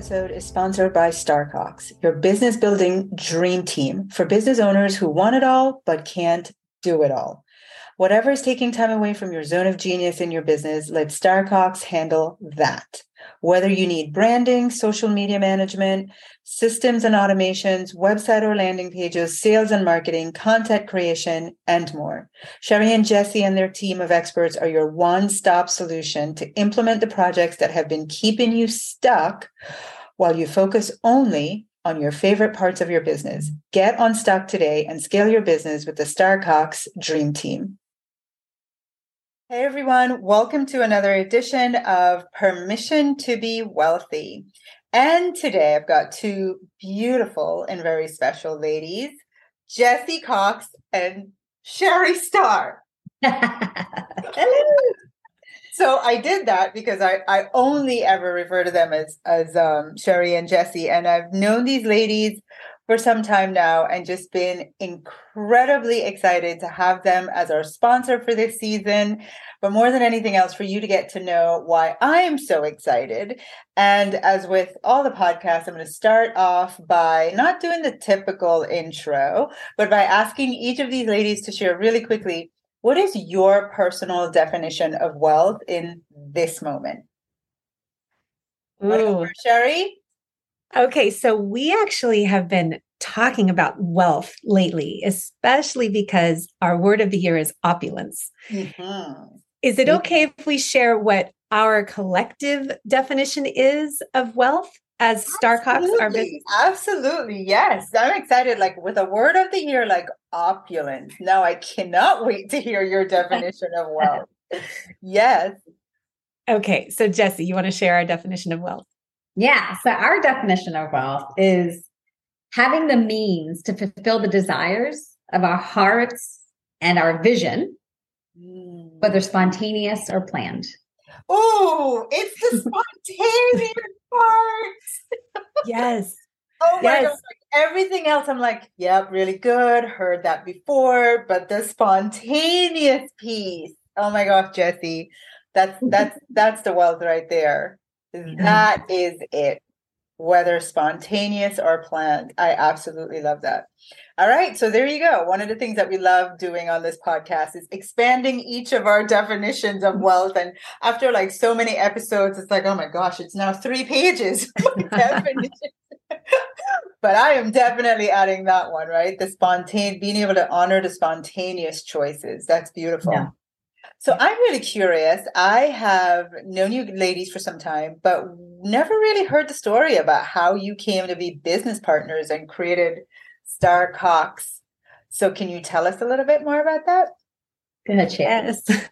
Episode is sponsored by StarrCox, your business building dream team for business owners who want it all but can't do it all. Whatever is taking time away from your zone of genius in your business, let StarrCox handle that. Whether you need branding, social media management, systems and automations, website or landing pages, sales and marketing, content creation, and more. Sherri and Jessie and their team of experts are your one stop solution to implement the projects that have been keeping you stuck while you focus only on your favorite parts of your business. Get unstuck today and scale your business with the StarrCox Dream Team. Hey everyone, welcome to another edition of Permission to Be Wealthy. And today I've got two beautiful and very special ladies, Jessie Cox and Sherri Starr. so I did that because I, I only ever refer to them as as um, Sherri and Jessie, and I've known these ladies for some time now and just been incredibly excited to have them as our sponsor for this season. But more than anything else, for you to get to know why I am so excited. And as with all the podcasts, I'm going to start off by not doing the typical intro, but by asking each of these ladies to share really quickly what is your personal definition of wealth in this moment? Ooh. Sherri? Okay, so we actually have been talking about wealth lately, especially because our word of the year is opulence. Mm-hmm. Is it okay if we share what our collective definition is of wealth as StarrCox, our business? Absolutely, yes. I'm excited. Like with a word of the year, like opulence. Now I cannot wait to hear your definition of wealth. yes. Okay, so Jessie, you want to share our definition of wealth? Yeah. So our definition of wealth is having the means to fulfill the desires of our hearts and our vision, mm. whether spontaneous or planned. Oh, it's the spontaneous part. yes. Oh my yes. God. Everything else, I'm like, yep, really good. Heard that before. But the spontaneous piece. Oh my gosh, Jessie. That's that's that's the wealth right there. Mm-hmm. That is it. Whether spontaneous or planned. I absolutely love that. All right. So there you go. One of the things that we love doing on this podcast is expanding each of our definitions of wealth. And after like so many episodes, it's like, oh my gosh, it's now three pages. but I am definitely adding that one, right? The spontaneous, being able to honor the spontaneous choices. That's beautiful. Yeah. So I'm really curious. I have known you ladies for some time, but never really heard the story about how you came to be business partners and created StarrCox. So can you tell us a little bit more about that? Go ahead, Yes.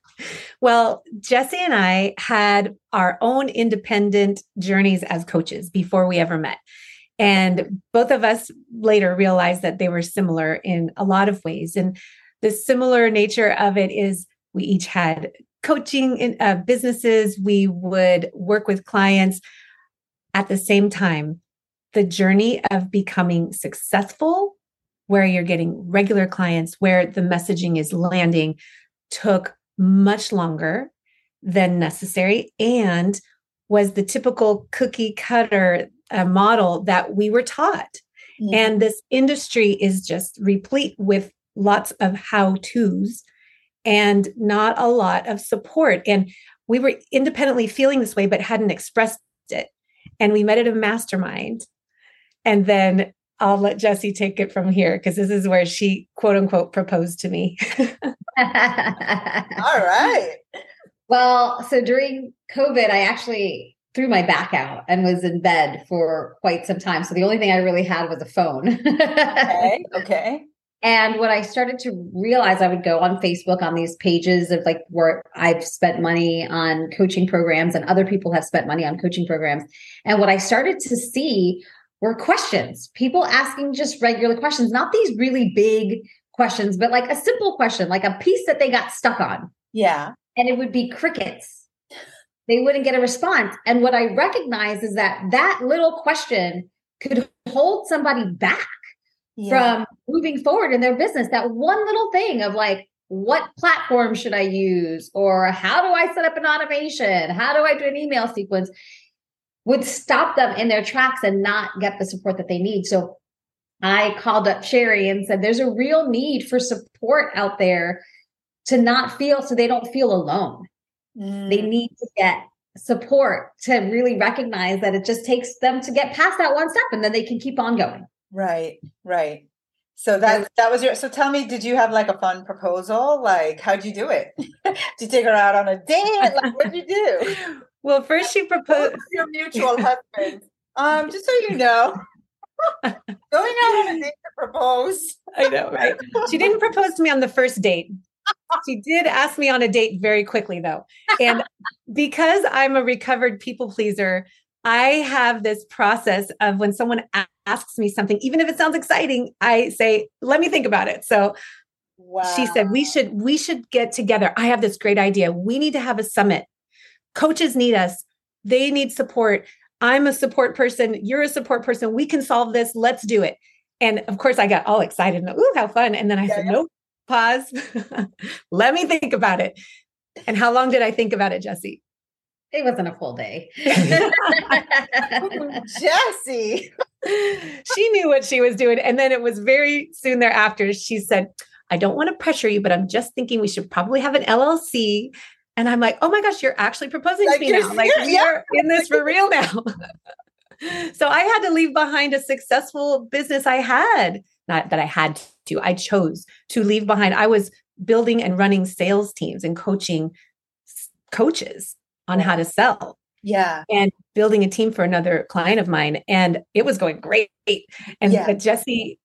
Well, Jessie and I had our own independent journeys as coaches before we ever met. And both of us later realized that they were similar in a lot of ways. And the similar nature of it is we each had coaching in, uh, businesses. We would work with clients at the same time. The journey of becoming successful, where you're getting regular clients, where the messaging is landing, took much longer than necessary and was the typical cookie cutter uh, model that we were taught. And this industry is just replete with lots of how to's and not a lot of support. And we were independently feeling this way, but hadn't expressed it. And we met at a mastermind. And then I'll let Jessie take it from here because this is where she quote unquote proposed to me. All right. Well, so during COVID, I actually threw my back out and was in bed for quite some time. So the only thing I really had was a phone. okay. Okay. And when I started to realize I would go on Facebook on these pages of like where I've spent money on coaching programs and other people have spent money on coaching programs. And what I started to see were questions, people asking just regular questions, not these really big questions, but like a simple question, like a piece that they got stuck on. Yeah. And it would be crickets. They wouldn't get a response. And what I recognize is that that little question could hold somebody back yeah. from moving forward in their business. That one little thing of like, what platform should I use? Or how do I set up an automation? How do I do an email sequence? would stop them in their tracks and not get the support that they need. So I called up Sherri and said, there's a real need for support out there to not feel so they don't feel alone. Mm. They need to get support to really recognize that it just takes them to get past that one step and then they can keep on going. Right, right. So that that was your. So tell me, did you have like a fun proposal? Like, how'd you do it? did you take her out on a date? Like, what'd you do? Well, first she proposed your mutual husband. Um, just so you know, going out on a date to propose. I know, right? She didn't propose to me on the first date. She did ask me on a date very quickly, though, and because I'm a recovered people pleaser, I have this process of when someone asks me something, even if it sounds exciting, I say, let me think about it. So wow. she said, we should, we should get together. I have this great idea. We need to have a summit. Coaches need us. They need support. I'm a support person. You're a support person. We can solve this. Let's do it. And of course, I got all excited and, ooh, how fun. And then I yeah, said, nope, pause. Let me think about it. And how long did I think about it, Jessie? It wasn't a full day. Jessie. she knew what she was doing. And then it was very soon thereafter, she said, I don't want to pressure you, but I'm just thinking we should probably have an LLC. And I'm like, oh my gosh, you're actually proposing like to me now. Like, you're in this for real now. so I had to leave behind a successful business I had. Not that I had to, I chose to leave behind. I was building and running sales teams and coaching coaches on how to sell. Yeah. And building a team for another client of mine. And it was going great. And yeah. but Jessie,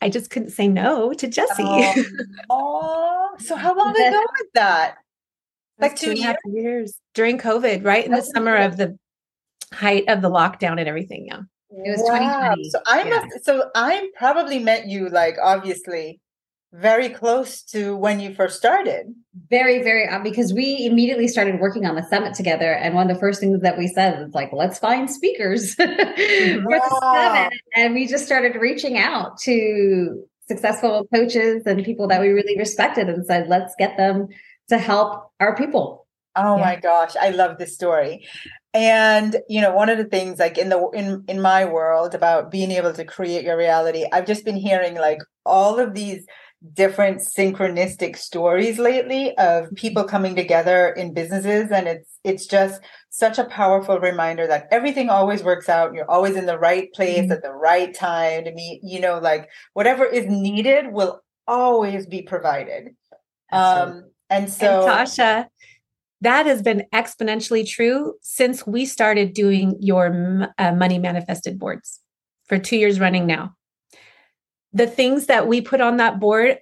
I just couldn't say no to Jessie. Oh, oh. so how long ago was that? Like two, two years? years during COVID, right in the summer of the height of the lockdown and everything. Yeah. It was wow. 2020. So I yeah. must so I probably met you like obviously very close to when you first started. Very, very, uh, because we immediately started working on the summit together. And one of the first things that we said is like, let's find speakers for the summit. And we just started reaching out to successful coaches and people that we really respected and said, let's get them to help our people. Oh yeah. my gosh, I love this story. And you know, one of the things like in the in in my world about being able to create your reality, I've just been hearing like all of these different synchronistic stories lately of mm-hmm. people coming together in businesses and it's it's just such a powerful reminder that everything always works out you're always in the right place mm-hmm. at the right time to meet you know like whatever is needed will always be provided um and so and tasha that has been exponentially true since we started doing your uh, money manifested boards for 2 years running now the things that we put on that board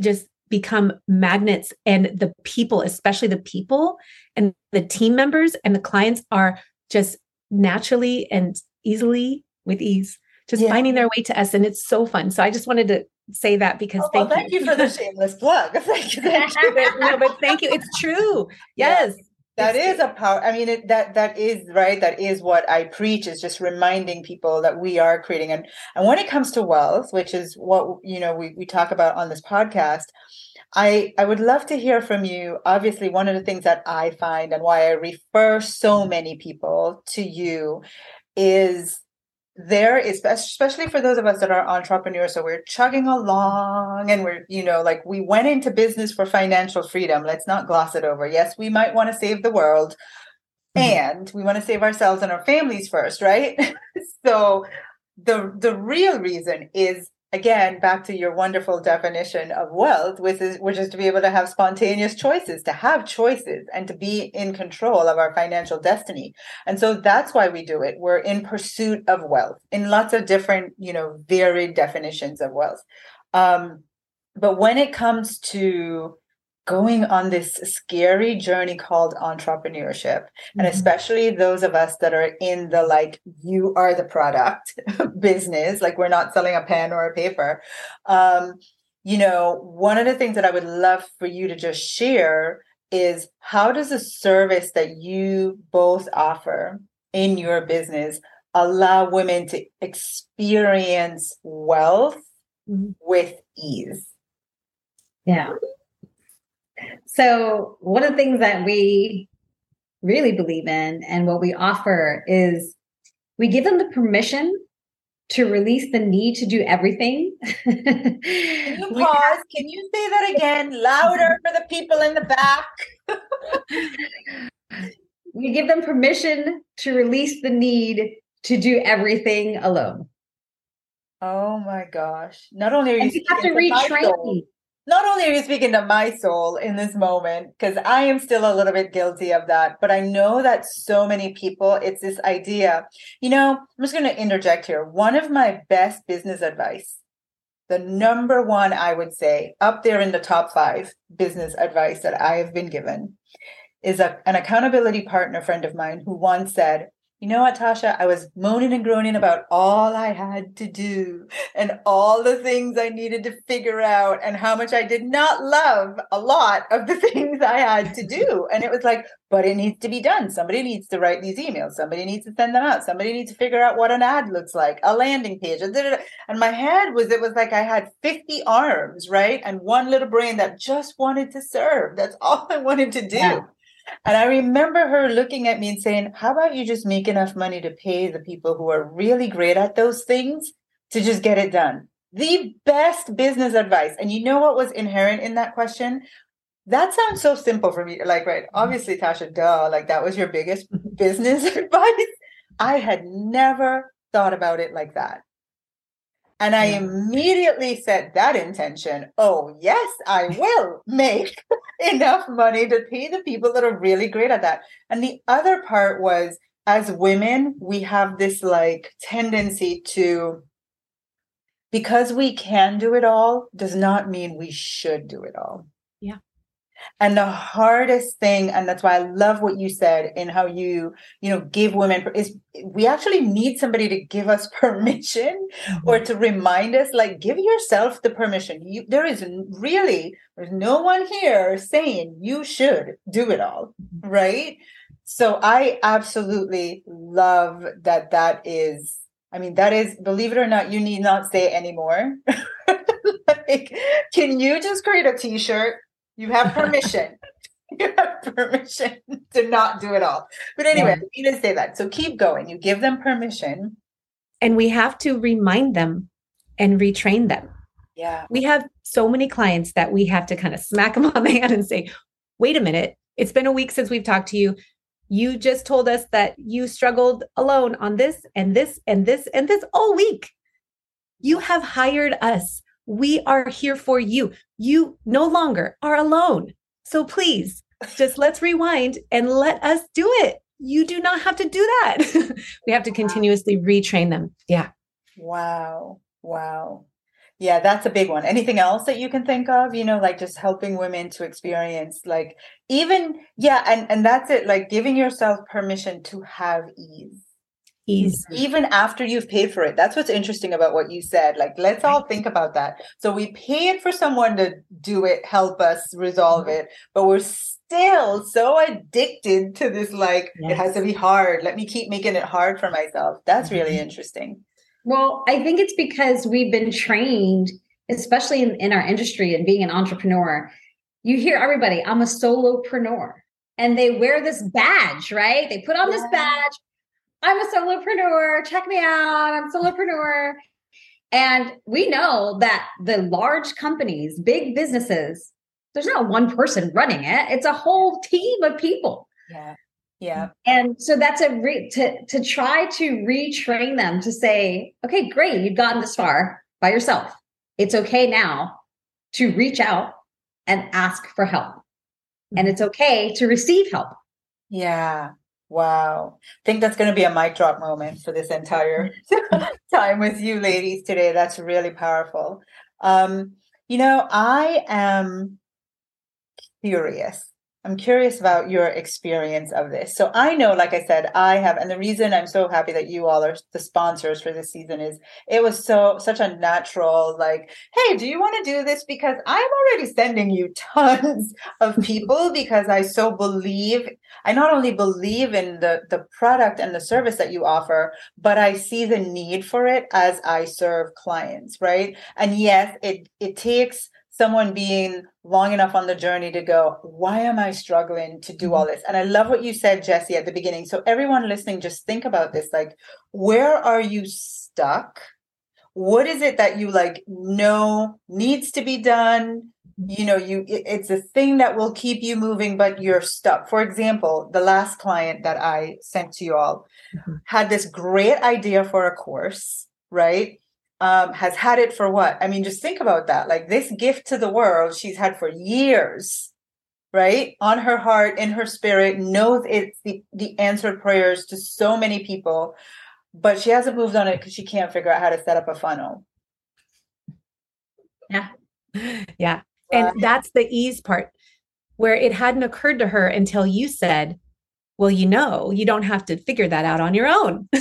just become magnets and the people especially the people and the team members and the clients are just naturally and easily with ease just yeah. finding their way to us and it's so fun so i just wanted to say that because oh, thank, well, thank you. you. for the shameless plug thank you, thank you. no, but thank you it's true yes that is a power i mean it, that that is right that is what i preach is just reminding people that we are creating. And and when it comes to wealth which is what you know we, we talk about on this podcast i i would love to hear from you. Obviously one of the things that i find and why i refer so many people to you is there is especially for those of us that are entrepreneurs so we're chugging along and we're you know like we went into business for financial freedom. Let's not gloss it over. Yes we might want to save the world mm-hmm. and we want to save ourselves and our families first right? So the the real reason is again back to your wonderful definition of wealth which is which is to be able to have spontaneous choices to have choices and to be in control of our financial destiny. And so that's why we do it. We're in pursuit of wealth in lots of different you know varied definitions of wealth. Um, but when it comes to going on this scary journey called entrepreneurship mm-hmm. and especially those of us that are in the like you are the product business like we're not selling a pen or a paper um you know one of the things that i would love for you to just share is how does a service that you both offer in your business allow women to experience wealth mm-hmm. with ease yeah so, one of the things that we really believe in and what we offer is We give them the permission to release the need to do everything. Can you pause? Can you say that again louder for the people in the back? we give them permission to release the need to do everything alone. Oh my gosh. Not only are you, you have to retrain. Not only are you speaking to my soul in this moment, because I am still a little bit guilty of that, but I know that so many people, it's this idea. You know, I'm just going to interject here. One of my best business advice, the number one, I would say, up there in the top five business advice that I have been given, is a, an accountability partner friend of mine who once said, you know what, Tasha? I was moaning and groaning about all I had to do and all the things I needed to figure out and how much I did not love a lot of the things I had to do. And it was like, but it needs to be done. Somebody needs to write these emails. Somebody needs to send them out. Somebody needs to figure out what an ad looks like, a landing page. And my head was, it was like I had 50 arms, right? And one little brain that just wanted to serve. That's all I wanted to do. Yeah. And I remember her looking at me and saying, How about you just make enough money to pay the people who are really great at those things to just get it done? The best business advice. And you know what was inherent in that question? That sounds so simple for me. Like, right, mm-hmm. obviously, Tasha, duh, like that was your biggest business advice. I had never thought about it like that. And I immediately set that intention. Oh, yes, I will make enough money to pay the people that are really great at that. And the other part was as women, we have this like tendency to, because we can do it all, does not mean we should do it all. And the hardest thing, and that's why I love what you said in how you, you know, give women is we actually need somebody to give us permission mm-hmm. or to remind us, like, give yourself the permission. You there is really there's no one here saying you should do it all, mm-hmm. right? So I absolutely love that that is I mean, that is, believe it or not, you need not say anymore. like, can you just create a t shirt you have permission. you have permission to not do it all. But anyway, yeah. you didn't say that. So keep going. You give them permission. And we have to remind them and retrain them. Yeah. We have so many clients that we have to kind of smack them on the hand and say, wait a minute, it's been a week since we've talked to you. You just told us that you struggled alone on this and this and this and this all week. You have hired us we are here for you. You no longer are alone. So please just let's rewind and let us do it. You do not have to do that. we have to continuously retrain them. Yeah. Wow. Wow. Yeah, that's a big one. Anything else that you can think of, you know, like just helping women to experience like even yeah, and and that's it like giving yourself permission to have ease ease even after you've paid for it. That's what's interesting about what you said. Like let's all think about that. So we paid for someone to do it help us resolve mm-hmm. it but we're still so addicted to this like yes. it has to be hard. Let me keep making it hard for myself. That's really mm-hmm. interesting. Well i think it's because we've been trained especially in, in our industry and being an entrepreneur you hear everybody i'm a solopreneur and they wear this badge right? They put on yeah. this badge I'm a solopreneur. Check me out. I'm solopreneur. And we know that the large companies, big businesses, there's not one person running it. It's a whole team of people. Yeah. Yeah. And so that's a re- to to try to retrain them to say, okay, great, you've gotten this far by yourself. It's okay now to reach out and ask for help. And mm-hmm. it's okay to receive help. Yeah. Wow. I think that's going to be a mic drop moment for this entire time with you ladies today. That's really powerful. Um, you know, I am curious I'm curious about your experience of this. So I know, like I said, I have, and the reason I'm so happy that you all are the sponsors for this season is it was so such a natural, like, hey, do you want to do this? Because I'm already sending you tons of people because I so believe, I not only believe in the the product and the service that you offer, but I see the need for it as I serve clients, right? And yes, it it takes someone being long enough on the journey to go, why am I struggling to do all this? And I love what you said, Jessie, at the beginning. So, everyone listening, just think about this like, where are you stuck? What is it that you like know needs to be done? You know, you it's a thing that will keep you moving, but you're stuck. For example, the last client that I sent to you all mm-hmm. had this great idea for a course, right? Um, has had it for what? I mean, just think about that. Like this gift to the world, she's had for years, right? On her heart, in her spirit, knows it's the, the answered prayers to so many people, but she hasn't moved on it because she can't figure out how to set up a funnel. Yeah. Yeah. And that's the ease part where it hadn't occurred to her until you said, well, you know, you don't have to figure that out on your own.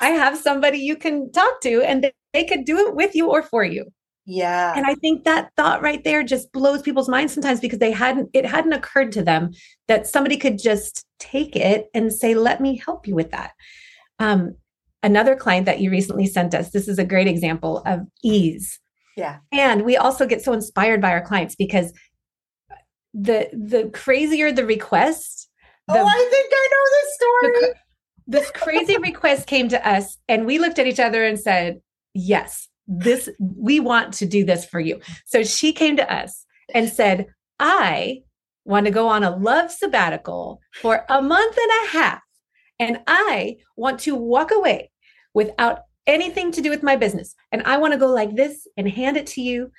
I have somebody you can talk to and they could do it with you or for you. Yeah. And I think that thought right there just blows people's minds sometimes because they hadn't it hadn't occurred to them that somebody could just take it and say let me help you with that. Um another client that you recently sent us this is a great example of ease. Yeah. And we also get so inspired by our clients because the the crazier the request the, oh, I think I know this story. The, this crazy request came to us, and we looked at each other and said, Yes, this, we want to do this for you. So she came to us and said, I want to go on a love sabbatical for a month and a half. And I want to walk away without anything to do with my business. And I want to go like this and hand it to you.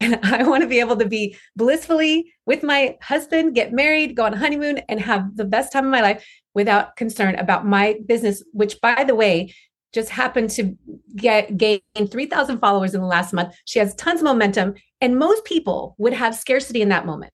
And I want to be able to be blissfully with my husband, get married, go on a honeymoon, and have the best time of my life without concern about my business, which, by the way, just happened to get gain 3000 followers in the last month she has tons of momentum and most people would have scarcity in that moment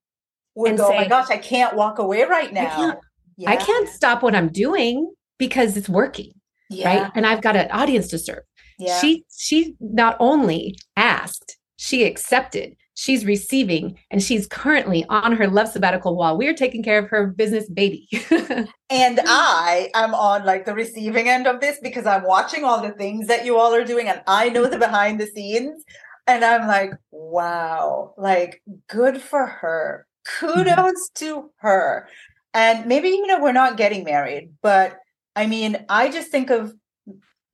would and go, say, oh my gosh i can't walk away right now I can't, yeah. I can't stop what i'm doing because it's working yeah. right and i've got an audience to serve yeah. she she not only asked she accepted she's receiving and she's currently on her love sabbatical while we're taking care of her business baby. And i am on like the receiving end of this because i'm watching all the things that you all are doing and i know the behind the scenes. And i'm like wow like good for her. Kudos to her. And maybe you know we're not getting married but i mean i just think of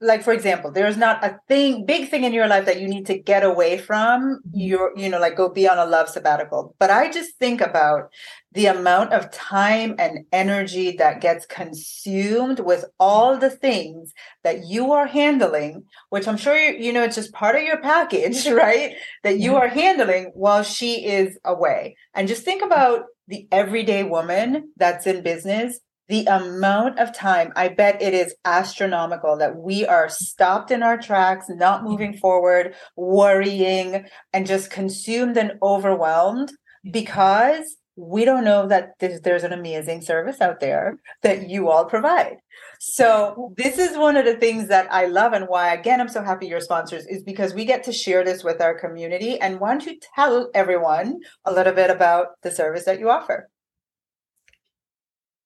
like for example there's not a thing big thing in your life that you need to get away from mm-hmm. your you know like go be on a love sabbatical. But i just think about the amount of time and energy that gets consumed with all the things that you are handling which i'm sure you, you know it's just part of your package right? That you are handling while she is away. And just think about the everyday woman that's in business the amount of time i bet it is astronomical that we are stopped in our tracks not moving forward worrying and just consumed and overwhelmed because we don't know that there's, an amazing service out there that you all provide. So this is one of the things that i love and why again i'm so happy you're sponsors is because we get to share this with our community and why don't you tell everyone a little bit about the service that you offer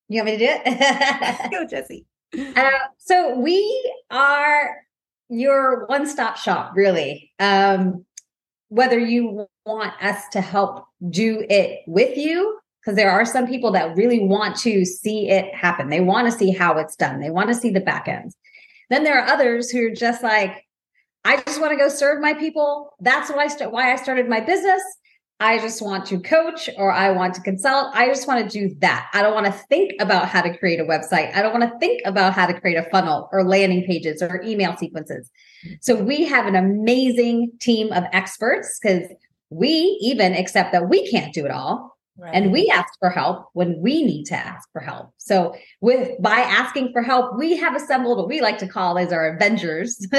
you want me to do it? Go, Jessie. Uh, so we are your one-stop shop, really. Um, whether you want us to help do it with you, because there are some people that really want to see it happen. They want to see how it's done. They want to see the back ends. Then there are others who are just like, I just want to go serve my people. That's why I st- why I started my business. I just want to coach or I want to consult. I just want to do that. I don't want to think about how to create a website. I don't want to think about how to create a funnel or landing pages or email sequences. So we have an amazing team of experts because we even accept that we can't do it all. Right. And we ask for help when we need to ask for help. So with by asking for help, we have assembled what we like to call as our Avengers.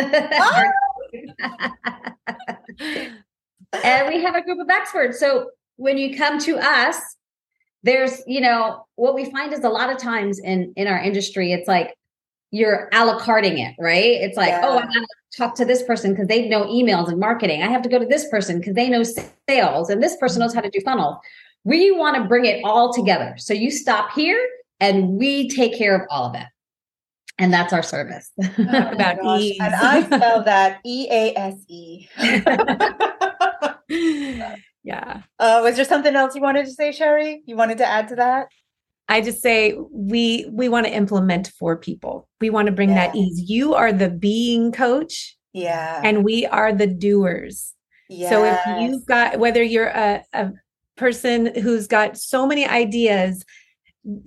Oh! and we have a group of experts. So when you come to us, there's, you know, what we find is a lot of times in in our industry, it's like you're a la carting it, right? It's like, yeah. oh, I gotta talk to this person because they know emails and marketing. I have to go to this person because they know sales, and this person knows how to do funnels. We want to bring it all together. So you stop here and we take care of all of it and that's our service. Oh about ease. And I spell that E A S E. Yeah. Uh, was there something else you wanted to say, Sherri? You wanted to add to that? I just say we we want to implement for people. We want to bring yeah. that ease. You are the being coach. Yeah. And we are the doers. Yes. So if you've got whether you're a, a person who's got so many ideas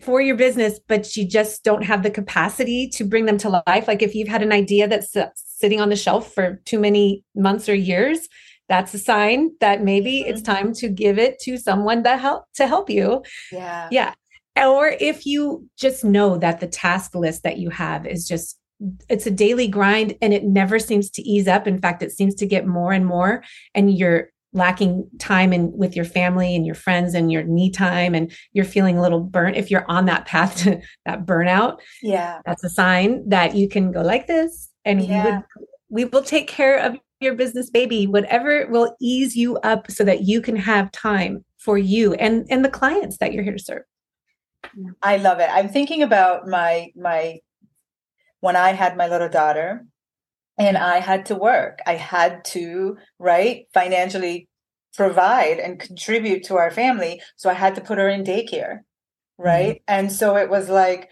for your business, but you just don't have the capacity to bring them to life. Like if you've had an idea that's sitting on the shelf for too many months or years, that's a sign that maybe mm-hmm. it's time to give it to someone that help to help you. Yeah. Yeah. Or if you just know that the task list that you have is just it's a daily grind and it never seems to ease up. In fact, it seems to get more and more and you're lacking time and with your family and your friends and your knee time and you're feeling a little burnt if you're on that path to that burnout yeah that's a sign that you can go like this and yeah. we would we will take care of your business baby whatever will ease you up so that you can have time for you and and the clients that you're here to serve i love it i'm thinking about my my when i had my little daughter and I had to work. I had to, right, financially provide and contribute to our family. So I had to put her in daycare, right? Mm-hmm. And so it was like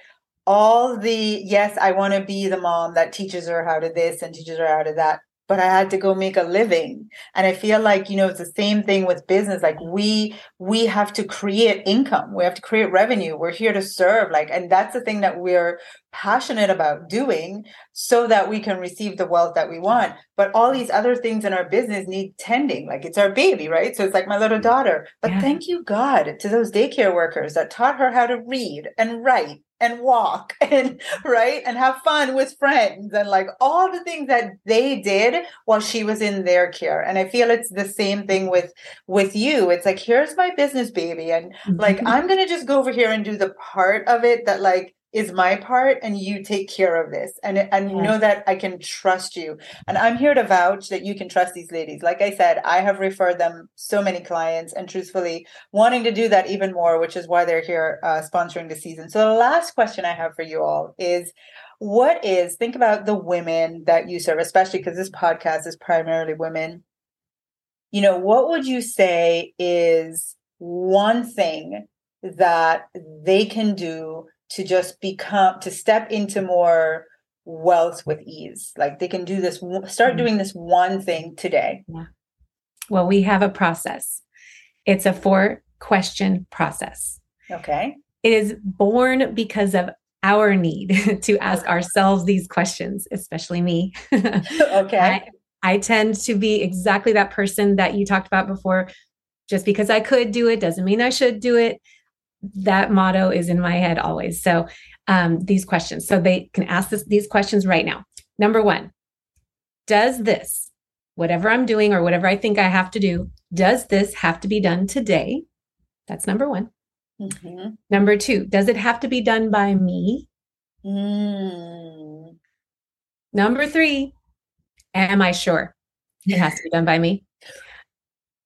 all the, yes, I want to be the mom that teaches her how to this and teaches her how to that but I had to go make a living. And I feel like, you know, it's the same thing with business. Like we we have to create income. We have to create revenue. We're here to serve. Like, and that's the thing that we're passionate about doing so that we can receive the wealth that we want. But all these other things in our business need tending. Like it's our baby, right? So it's like my little daughter. But yeah. thank you, God, to those daycare workers that taught her how to read and write and walk and right and have fun with friends and like all the things that they did while she was in their care and i feel it's the same thing with with you it's like here's my business baby and like mm-hmm. i'm gonna just go over here and do the part of it that like is my part and you take care of this and and yeah. know that I can trust you. And I'm here to vouch that you can trust these ladies. Like I said I have referred them so many clients and truthfully wanting to do that even more which is why they're here uh, sponsoring the season. So the last question I have for you all is what is think about the women that you serve especially because this podcast is primarily women. You know what would you say is one thing that they can do to just become to step into more wealth with ease. Like they can do this start mm-hmm. doing this one thing today. Yeah. well we have a process. It's a four question process. Okay. It is born because of our need to ask ourselves these questions especially me. Okay. I, I tend to be exactly that person that you talked about before. Just because i could do it doesn't mean i should do it that motto is in my head always. So um, these questions. So they can ask this, these questions right now. Number one, does this, whatever I'm doing or whatever I think I have to do, does this have to be done today? That's number one. Mm-hmm. Number two, does it have to be done by me? Mm. Number three, am I sure it has to be done by me?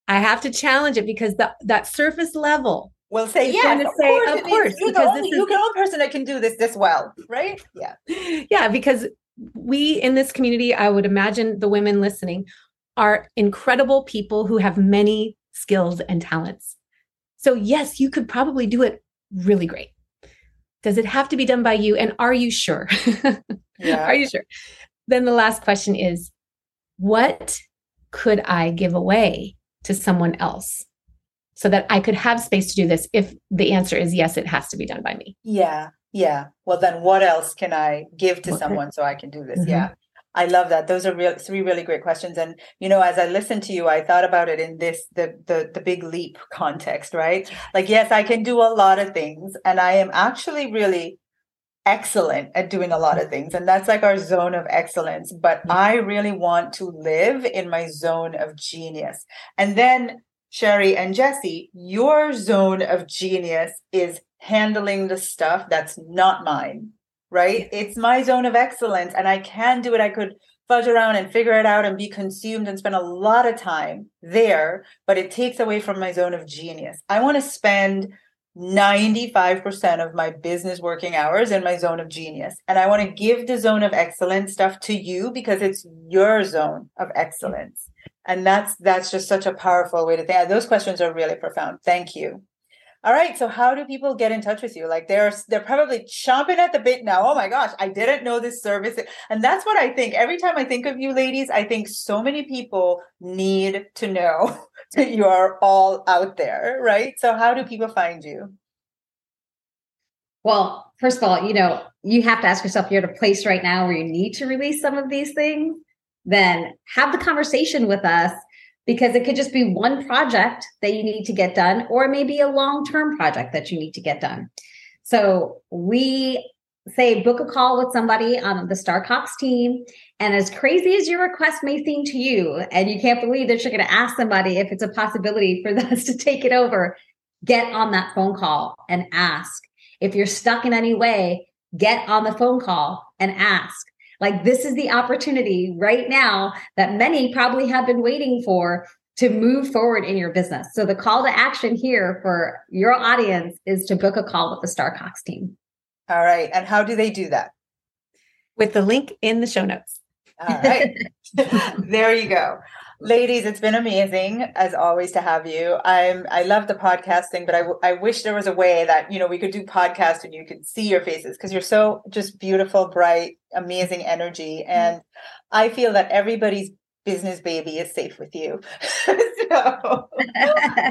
I have to challenge it because the, that surface level will say yes. Of say, course, of course you're, because the only, is, you're the only person that can do this this well, right? Yeah, yeah. Because we in this community, I would imagine the women listening are incredible people who have many skills and talents. So yes, you could probably do it really great. Does it have to be done by you? And are you sure? yeah. Are you sure? Then the last question is, what could I give away to someone else so that I could have space to do this if the answer is yes, it has to be done by me. Yeah. Yeah. Well, then what else can I give to someone so I can do this? Mm-hmm. Yeah. I love that. Those are real, three really great questions. And you know, as I listened to you, I thought about it in this the the the big leap context, right? Like, yes, I can do a lot of things, and I am actually really excellent at doing a lot of things, and that's like our zone of excellence. But I really want to live in my zone of genius, and then Sherri and Jessie, your zone of genius is handling the stuff that's not mine, right? It's my zone of excellence and I can do it. I could fudge around and figure it out and be consumed and spend a lot of time there, but it takes away from my zone of genius. I want to spend 95% of my business working hours in my zone of genius. And I want to give the zone of excellence stuff to you because it's your zone of excellence. And that's that's just such a powerful way to think. Those questions are really profound. Thank you. All right. So how do people get in touch with you? Like they're they're probably chomping at the bit now. Oh my gosh, I didn't know this service. And that's what I think. Every time I think of you ladies, I think so many people need to know that you are all out there, right? So how do people find you? Well, first of all, you know, you have to ask yourself, you're at a place right now where you need to release some of these things, then have the conversation with us because it could just be one project that you need to get done, or maybe a long term project that you need to get done. So we say book a call with somebody on the StarrCox team. And as crazy as your request may seem to you, and you can't believe that you're going to ask somebody if it's a possibility for us to take it over, get on that phone call and ask. If you're stuck in any way, get on the phone call and ask. Like this is the opportunity right now that many probably have been waiting for to move forward in your business. So the call to action here for your audience is to book a call with the StarrCox team. All right. And how do they do that? With the link in the show notes. All right. there you go. Ladies, it's been amazing as always to have you. I'm I love the podcasting, but I, w- I wish there was a way that you know we could do podcast and you could see your faces because you're so just beautiful, bright, amazing energy, mm-hmm. and I feel that everybody's business baby is safe with you. so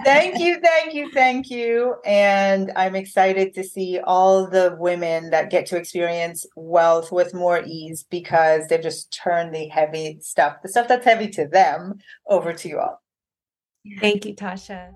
thank you, thank you, thank you. And I'm excited to see all the women that get to experience wealth with more ease because they've just turned the heavy stuff, the stuff that's heavy to them, over to you all. Thank you, Tasha.